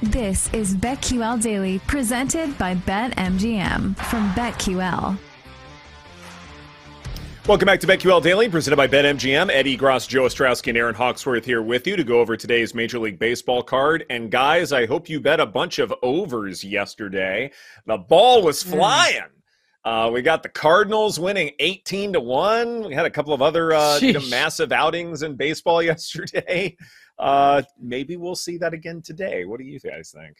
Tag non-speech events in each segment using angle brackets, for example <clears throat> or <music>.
This is BetQL Daily, presented by BetMGM from BetQL. Welcome back to BetQL Daily, presented by BetMGM. Ed Egros, Joe Ostrowski, and Erin Hawksworth here with you to go over today's Major League Baseball card. And guys, I hope you bet a bunch of overs yesterday. The ball was hmm. flying. Uh, we got the Cardinals winning 18 to 1. We had a couple of other uh, you know, massive outings in baseball <laughs> yesterday. Uh, maybe we'll see that again today. What do you guys think?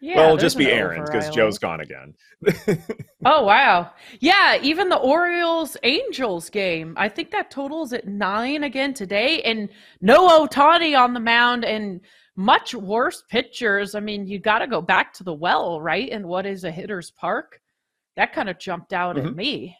Yeah, well, just be Erin because Joe's gone again. <laughs> oh wow, yeah. Even the Orioles Angels game, I think that totals at nine again today, and no Ohtani on the mound, and much worse pitchers. I mean, you got to go back to the well, right? And what is a hitter's park? That kind of jumped out mm-hmm. at me.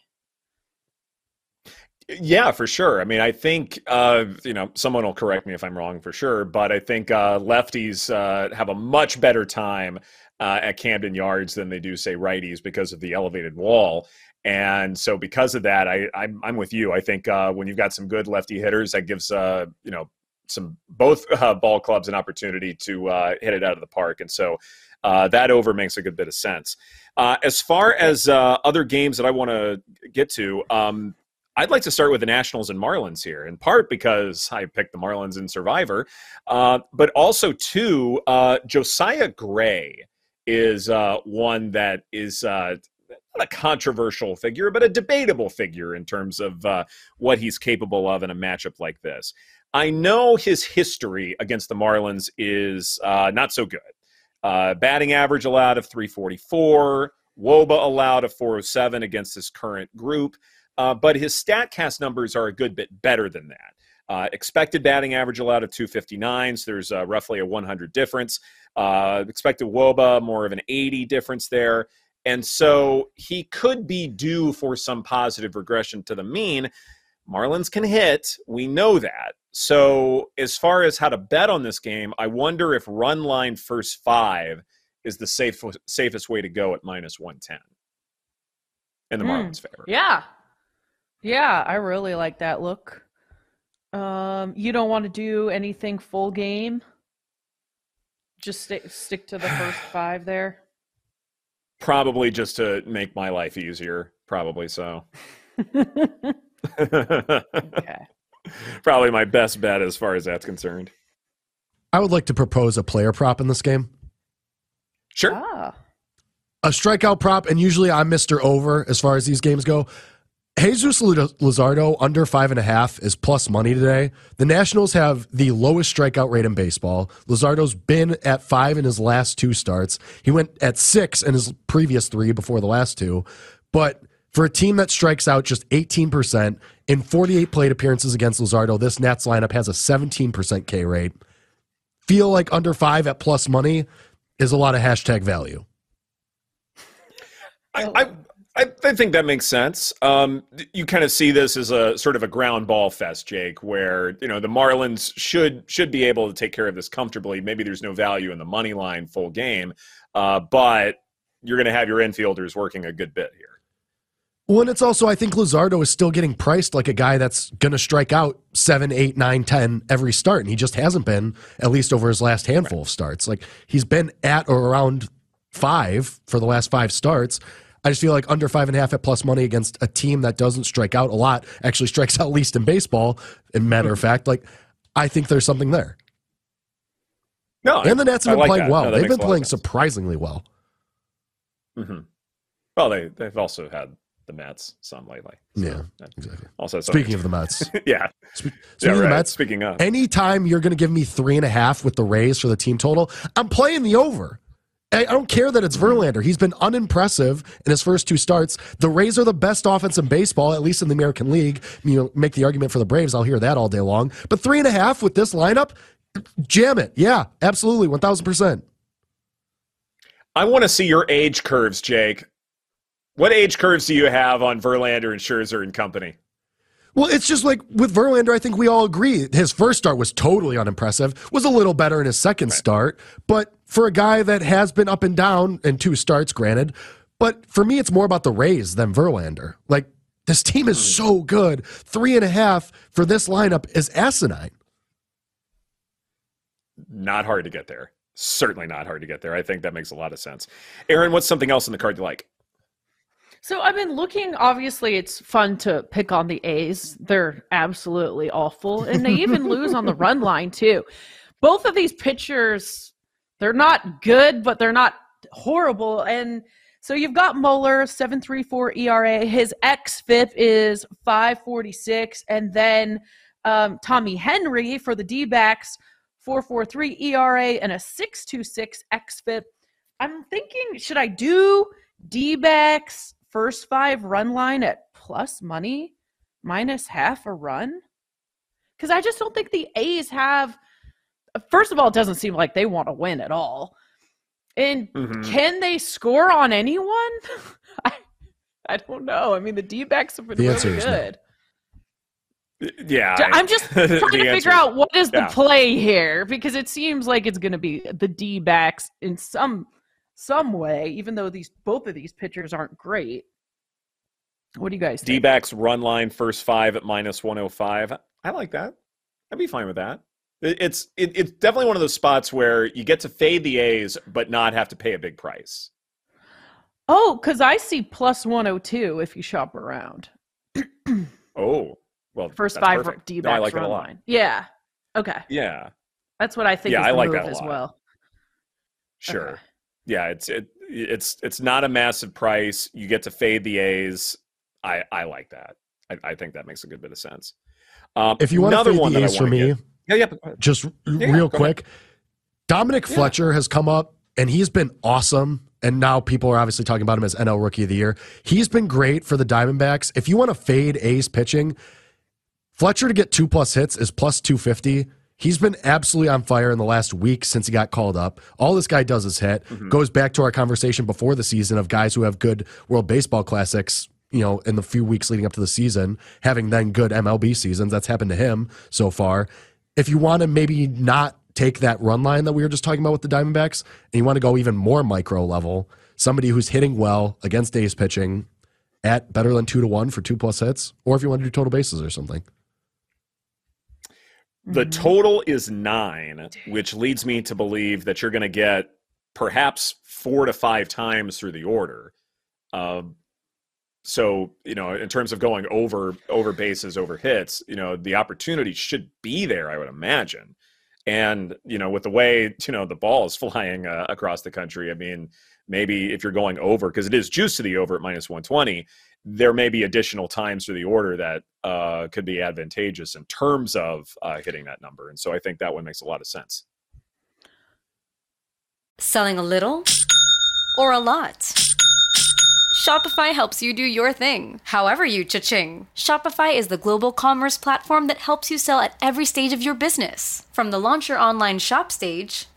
Yeah, for sure. I mean, I think uh, you know someone will correct me if I'm wrong for sure, but I think uh, lefties uh, have a much better time uh, at Camden Yards than they do say righties because of the elevated wall. And so, because of that, I, I'm, I'm with you. I think uh, when you've got some good lefty hitters, that gives uh, you know some both <laughs> ball clubs an opportunity to hit it out of the park. And so, that over makes a good bit of sense. as far as other games that I want to get to. Um, I'd like to start with the Nationals and Marlins here, in part because I picked the Marlins in Survivor, uh, but also too, uh, Josiah Gray is uh, one that is uh, not a controversial figure, but a debatable figure in terms of uh, what he's capable of in a matchup like this. I know his history against the Marlins is uh, not so good. batting average allowed of 344, wOBA allowed of 407 against his current group. Uh, but his StatCast numbers are a good bit better than that. Uh, expected batting average allowed of 259, so there's uh, roughly a 100 difference. Uh, expected wOBA, more of an 80 difference there. And so he could be due for some positive regression to the mean. Marlins can hit. We know that. So, as far as how to bet on this game, I wonder if run line first five is the safe, safest way to go at minus 110 in the mm, Marlins' favor. Yeah, yeah, I really like that look. Um, you don't want to do anything full game. Just stick stick to the first <sighs> five there. Probably just to make my life easier. Probably so. <laughs> okay. <laughs> Probably my best bet as far as that's concerned. I would like to propose a player prop in this game. Sure. Ah. A strikeout prop, and usually I'm Mr. Over as far as these games go. Jesus Luzardo under five and a half is plus money today. The Nationals have the lowest strikeout rate in baseball. Luzardo's been at five in his last two starts. He went at six in his previous three before the last two. But for a team that strikes out just 18% in 48 plate appearances against Luzardo, this Nats lineup has a 17% K rate. Feel like under five at plus money is a lot of hashtag value. I, I I, I, think that makes sense. Um, you kind of see this as a sort of a ground ball fest, Jake, where you know the Marlins should should be able to take care of this comfortably. Maybe there's no value in the money line full game, uh, but you're going to have your infielders working a good bit here. Well, and it's also, I think Luzardo is still getting priced like a guy that's going to strike out seven, eight, nine, ten every start. And he just hasn't been, at least over his last handful of starts. Like he's been at or around five for the last five starts. I just feel like under five and a half at plus money against a team that doesn't strike out a lot, actually <laughs> strikes out least in baseball, in matter of fact. Like, I think there's something there. No, And the Nets have been like playing that. well. No, They've been a lot of playing surprisingly well. hmm Well, they they've also had the Mets some lately. so Yeah, exactly. Also, Speaking of the Mets, <laughs> yeah, Spe- yeah, Speaking of the. Mets, Speaking of, anytime you're going to give me three and a half with the Rays for the team total, I'm playing the over. I I don't care that it's Verlander. He's been unimpressive in his first two starts. The Rays are the best offense in baseball, at least in the American League. You know, make the argument for the Braves. I'll hear that all day long. But three and a half with this lineup, jam it. Yeah, absolutely, one thousand percent. I want to see your age curves, Jake. What age curves do you have on Verlander and Scherzer and company? Well, it's just like with Verlander, I think we all agree his first start was totally unimpressive, was a little better in his second start, but for a guy that has been up and down in two starts, granted, but for me, it's more about the Rays than Verlander. Like, this team is so good. Three and a half for this lineup is asinine. Not hard to get there. Certainly not hard to get there. I think that makes a lot of sense. Erin, what's something else in the card you like? So I've been looking. Obviously, it's fun to pick on the A's. They're absolutely awful, and they even <laughs> lose on the run line too. Both of these pitchers, they're not good, but they're not horrible. And so you've got Muller, seven three four ERA. His xFIP is five forty six, and then um, Tommy Henry for the D-backs, four four three ERA and a six two six xFIP. I'm thinking, should I do D-backs first five run line at plus money minus half a run? Because I just don't think the A's have. First of all, it doesn't seem like they want to win at all. And Mhm. can they score on anyone? <laughs> I, I don't know. I mean, the D backs have been The really is no. good. Yeah, I, am just <laughs> trying to answer figure is- out what is yeah. the play here because it seems like it's going to be the D backs in some some way, even though these both of these pitchers aren't great. What do you guys D-backs run line first five at minus 105. I like that. I'd be fine with that. It's it, it's definitely one of those spots where you get to fade the A's but not have to pay a big price. Oh, because I see plus 102 if you shop around. <clears throat> Oh, well, First five perfect. D No, I like run line. Yeah. Okay. Yeah, That's what I think Yeah, is I like move that as well. sure. Okay. Yeah, it's it it's it's not a massive price. You get to fade the A's. I I like that. I, I think that makes a good bit of sense. Um, If you want to another fade one the A's for me, get- yeah, yeah. but just Yeah, real quick, Dominic Yeah. Fletcher has come up and he's been awesome. And now people are obviously talking about him as NL Rookie of the Year. He's been great for the Diamondbacks. If you want to fade A's pitching, Fletcher to get two plus hits is plus 250. He's been absolutely on fire in the last week since he got called up. All this guy does is hit. Mm-hmm. Goes back to our conversation before the season of guys who have good World Baseball Classics, you know, in the few weeks leading up to the season, having then good MLB seasons. That's happened to him so far. If you want to maybe not take that run line that we were just talking about with the Diamondbacks, and you want to go even more micro level, somebody who's hitting well against A's pitching at better than two to one for two plus hits, or if you want to do total bases or something. The Mhm. total is nine, which leads me to believe that you're going to get perhaps four to five times through the order. Um, so you know, in terms of going over over bases, over hits, you know, the opportunity should be there. I would imagine, and you know, with the way you know the ball is <laughs> flying uh, across the country, I mean, maybe if you're going over because it is juice to the over at minus one twenty, there may be additional times through the order that uh, could be advantageous in terms of uh, hitting that number. And so I think that one makes a lot of sense. Selling a little or a lot? Shopify helps you do your thing, however you cha-ching. Shopify is the global commerce platform that helps you sell at every stage of your business. From the launch your online shop stage,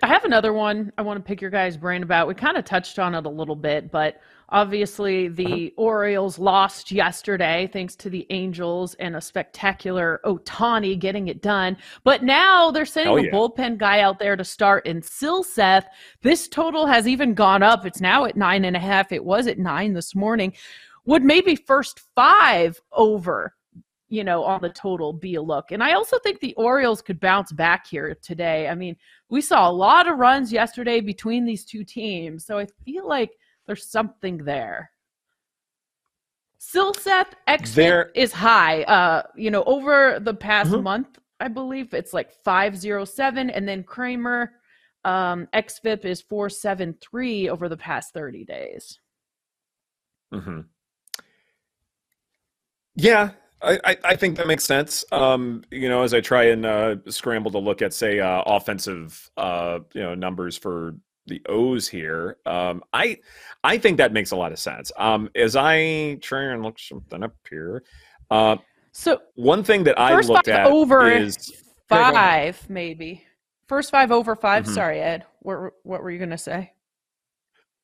I have another one I want to pick your guys' brain about. We kind of touched on it a little bit, but obviously the uh-huh. Orioles lost yesterday thanks to the Angels and a spectacular Ohtani getting it done. But now they're sending a bullpen guy out there to start in Silseth. This total has even gone up. It's now at nine and a half. It was at nine this morning. Would maybe first five over you know, on the total be a look. And I also think the Orioles could bounce back here today. I mean, we saw a lot of runs yesterday between these two teams. So I feel like there's something there. Silseth X there is high. Uh, you know, over the past mm-hmm. month, I believe it's like 507 and then Kremer um XFIP is 473 over the past 30 days. Mhm. Yeah, I, I think that makes sense. Um, you know, as I try and uh, scramble to look at, say, uh, offensive, uh, you know, numbers for the O's here, um, I I think that makes a lot of sense. Um, as I try and look something up here, uh, so one thing that I looked at over is five, maybe first five over 5 mm-hmm. Sorry, Ed. What what were you going to say?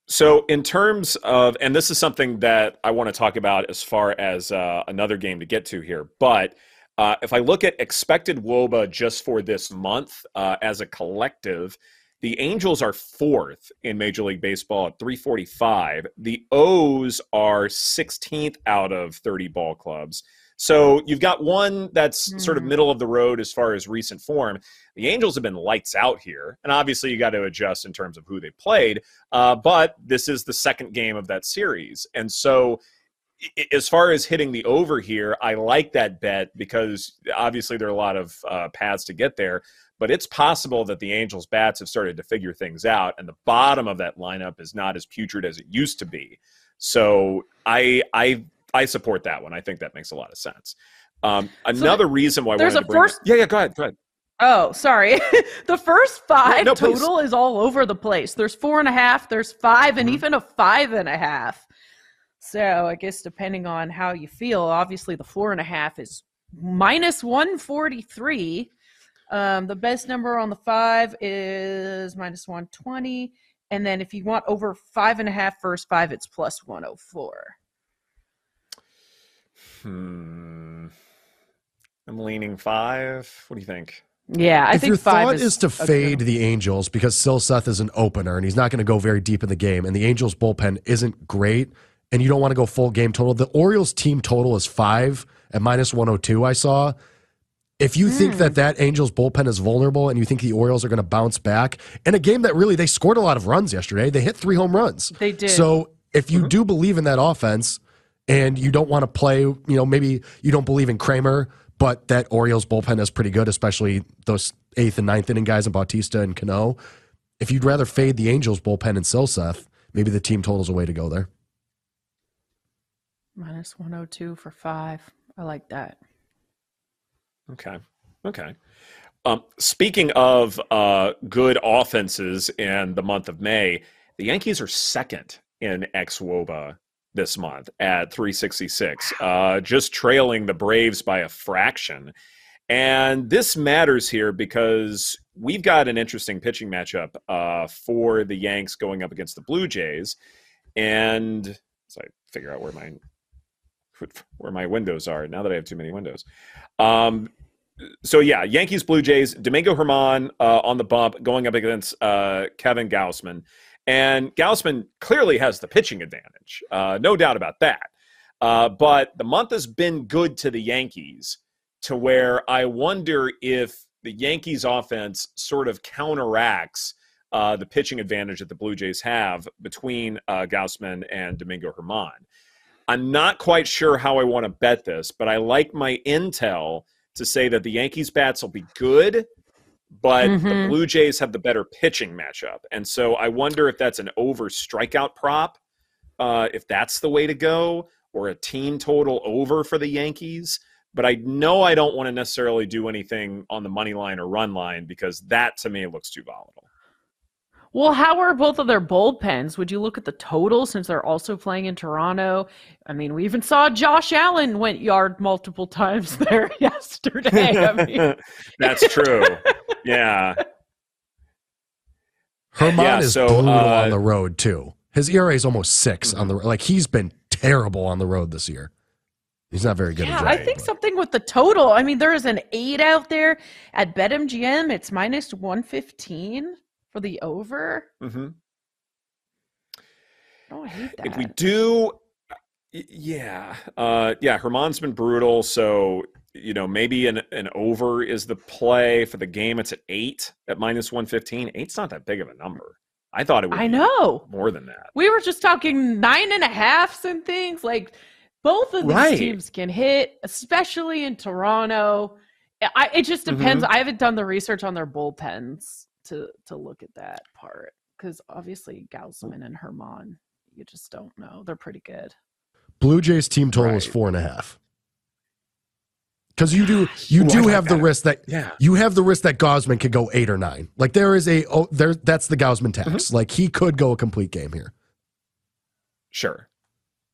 So, in terms of, and this is something that I want to talk about as far as uh, another game to get to here, but uh, if I look at expected WOBA just for this month uh, as a collective, the Angels are fourth in Major League Baseball at 345. The O's are 16th out of 30 ball clubs. So you've got one that's mm. sort of hmm. middle of the road as far as recent form. The Angels have been lights out here, and obviously you got to adjust in terms of who they played. Uh, but this is the second game of that series, and so as far as hitting the over here, I like that bet because obviously there are a lot of uh, paths to get there. But it's possible that the Angels' bats have started to figure things out, and the bottom of that lineup is not as putrid as it used to be. So I I I support that one. I think that makes a lot of sense. Um, another so reason why there's a first. It, yeah, yeah. Go ahead. Go ahead. Oh, sorry. <laughs> the first five no, total is all over the place. There's four and a half. There's 5 and mm-hmm. even a five and a half. So I guess depending on how you feel, obviously the four and a half is minus 143. Um, the best number on the five is minus 120. And then if you want over five and a half first five, it's plus 104. Hmm. I'm leaning five. What do you think? Yeah, I if think your thought is, is to fade the Angels because Silseth is an opener and he's not going to go very deep in the game, and the Angels bullpen isn't great, and you don't want to go full game total. The Orioles team total is five at 102. I saw. If you mm. think that hmm. that Angels bullpen is vulnerable and you think the Orioles are going to bounce back in a game that really they scored a lot of runs yesterday, they hit three home runs. They did. So if you mm-hmm. do believe in that offense, and you don't want to play, you know, maybe you don't believe in Kremer, but that Orioles bullpen is pretty good, especially those eighth and ninth inning guys in Bautista and Cano. If you'd rather fade the Angels bullpen and Silseth, maybe the team total's a way to go there. Minus 102 for five. I like that. Okay. Okay. Um, speaking of uh, good offenses in the month of May, the Yankees are second in xwOBA this month at 366, uh, just trailing the Braves by a fraction. And this matters here because we've got an interesting pitching matchup uh, for the Yanks going up against the Blue Jays. And so I figure out where my <laughs> where my windows are now that I have too many windows. Um, so yeah, Yankees Blue Jays, Domingo Germán uh, on the bump going up against uh, Kevin Gausman. And Gausman clearly has the pitching advantage, uh, no doubt about that. Uh, but the month has been good to the Yankees to where I wonder if the Yankees offense sort of counteracts uh, the pitching advantage that the Blue Jays have between uh, Gausman and Domingo Germán. I'm not quite sure how I want to bet this, but I like my intel to say that the Yankees bats will be good, but mm-hmm. the Blue Jays have the better pitching matchup. And so I wonder if that's an over strikeout prop, uh, if that's the way to go, or a team total over for the Yankees. But I know I don't want to necessarily do anything on the money line or run line because that to me looks too volatile. Well, how are both of their bullpens? Would you look at the total since they're also playing in Toronto? I mean, we even saw Josh Allen went yard multiple times <laughs> there <laughs> yesterday. I mean... <laughs> That's true. yeah. Germán yeah, is so, brutal uh, on the road too. His ERA is almost 6 mm-hmm. on the like he's been terrible on the road this year. He's not very good. Yeah, I think but. something with the total. I mean, there is an eight out there at BetMGM. It's minus one fifteen for the over. Mm-hmm. Oh, I hate that. If we do, yeah, uh, yeah, Germán's been brutal. So you know, maybe an an over is the play for the game. It's at eight at minus one fifteen. Eight's not that big of a number. I thought it would. I know more than that. We were just talking nine and a halfs and things like. Both of these right. teams can hit, especially in Toronto. I, it just depends. Mm-hmm. I haven't done the research on their bullpens to to look at that part because obviously Gausman and Germán, you just don't know. They're pretty good. Blue Jays team total right. is four and a half. Because you do <sighs> you Ooh, do have the risk that yeah. you have the risk that Gausman could go eight or nine. Like there is a oh there that's the Gausman tax. Mm-hmm. Like he could go a complete game here. Sure.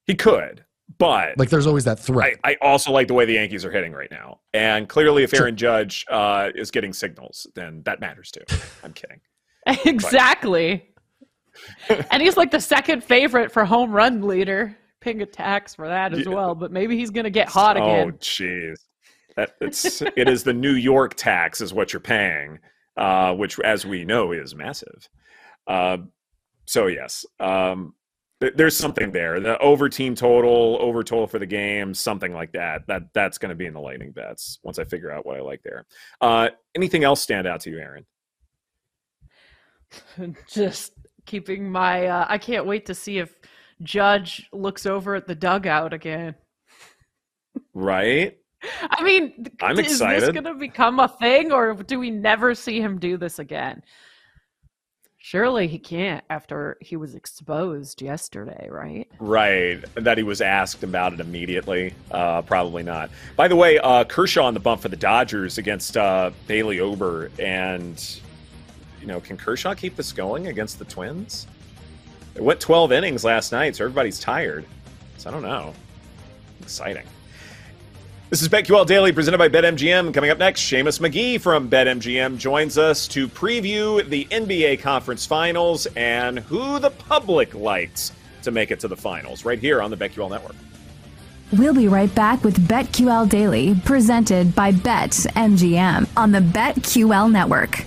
He could. But like, there's always that threat. I, I, also like the way the Yankees are hitting right now, and clearly, if Aaron Judge uh, is getting signals, then that matters too. <laughs> I'm kidding. <laughs> exactly. and he's like the second favorite for home run leader. Ping attacks for that as yeah. well, but maybe he's going to get hot oh, again. Oh, jeez. That it's it is the New York tax is what you're paying, uh, which, as we know, is massive. Uh, so yes, um, there's something there. The over team total, over total for the game, something like that. That that's going to be in the lightning bets once I figure out what I like there. Uh, anything else stand out to you, Erin? <laughs> Just keeping my. Uh, I can't wait to see if Judge looks over at the dugout again. Right. <laughs> I mean, I'm excited. Is this going to become a thing, or do we never see him do this again? Surely he can't after he was exposed yesterday, right? Right. That he was asked about it immediately. Uh, probably not. By the way, uh, Kershaw on the bump for the Dodgers against uh, Bailey Ober. And, you know, can Kershaw keep this going against the Twins? It went 12 innings last night, so everybody's tired. So I don't know. Exciting. This is BetQL Daily presented by BetMGM. Coming up next, Seamus McGee from BetMGM joins us to preview the NBA Conference Finals and who the public likes to make it to the finals right here on the BetQL Network. We'll be right back with BetQL Daily presented by BetMGM on the BetQL Network.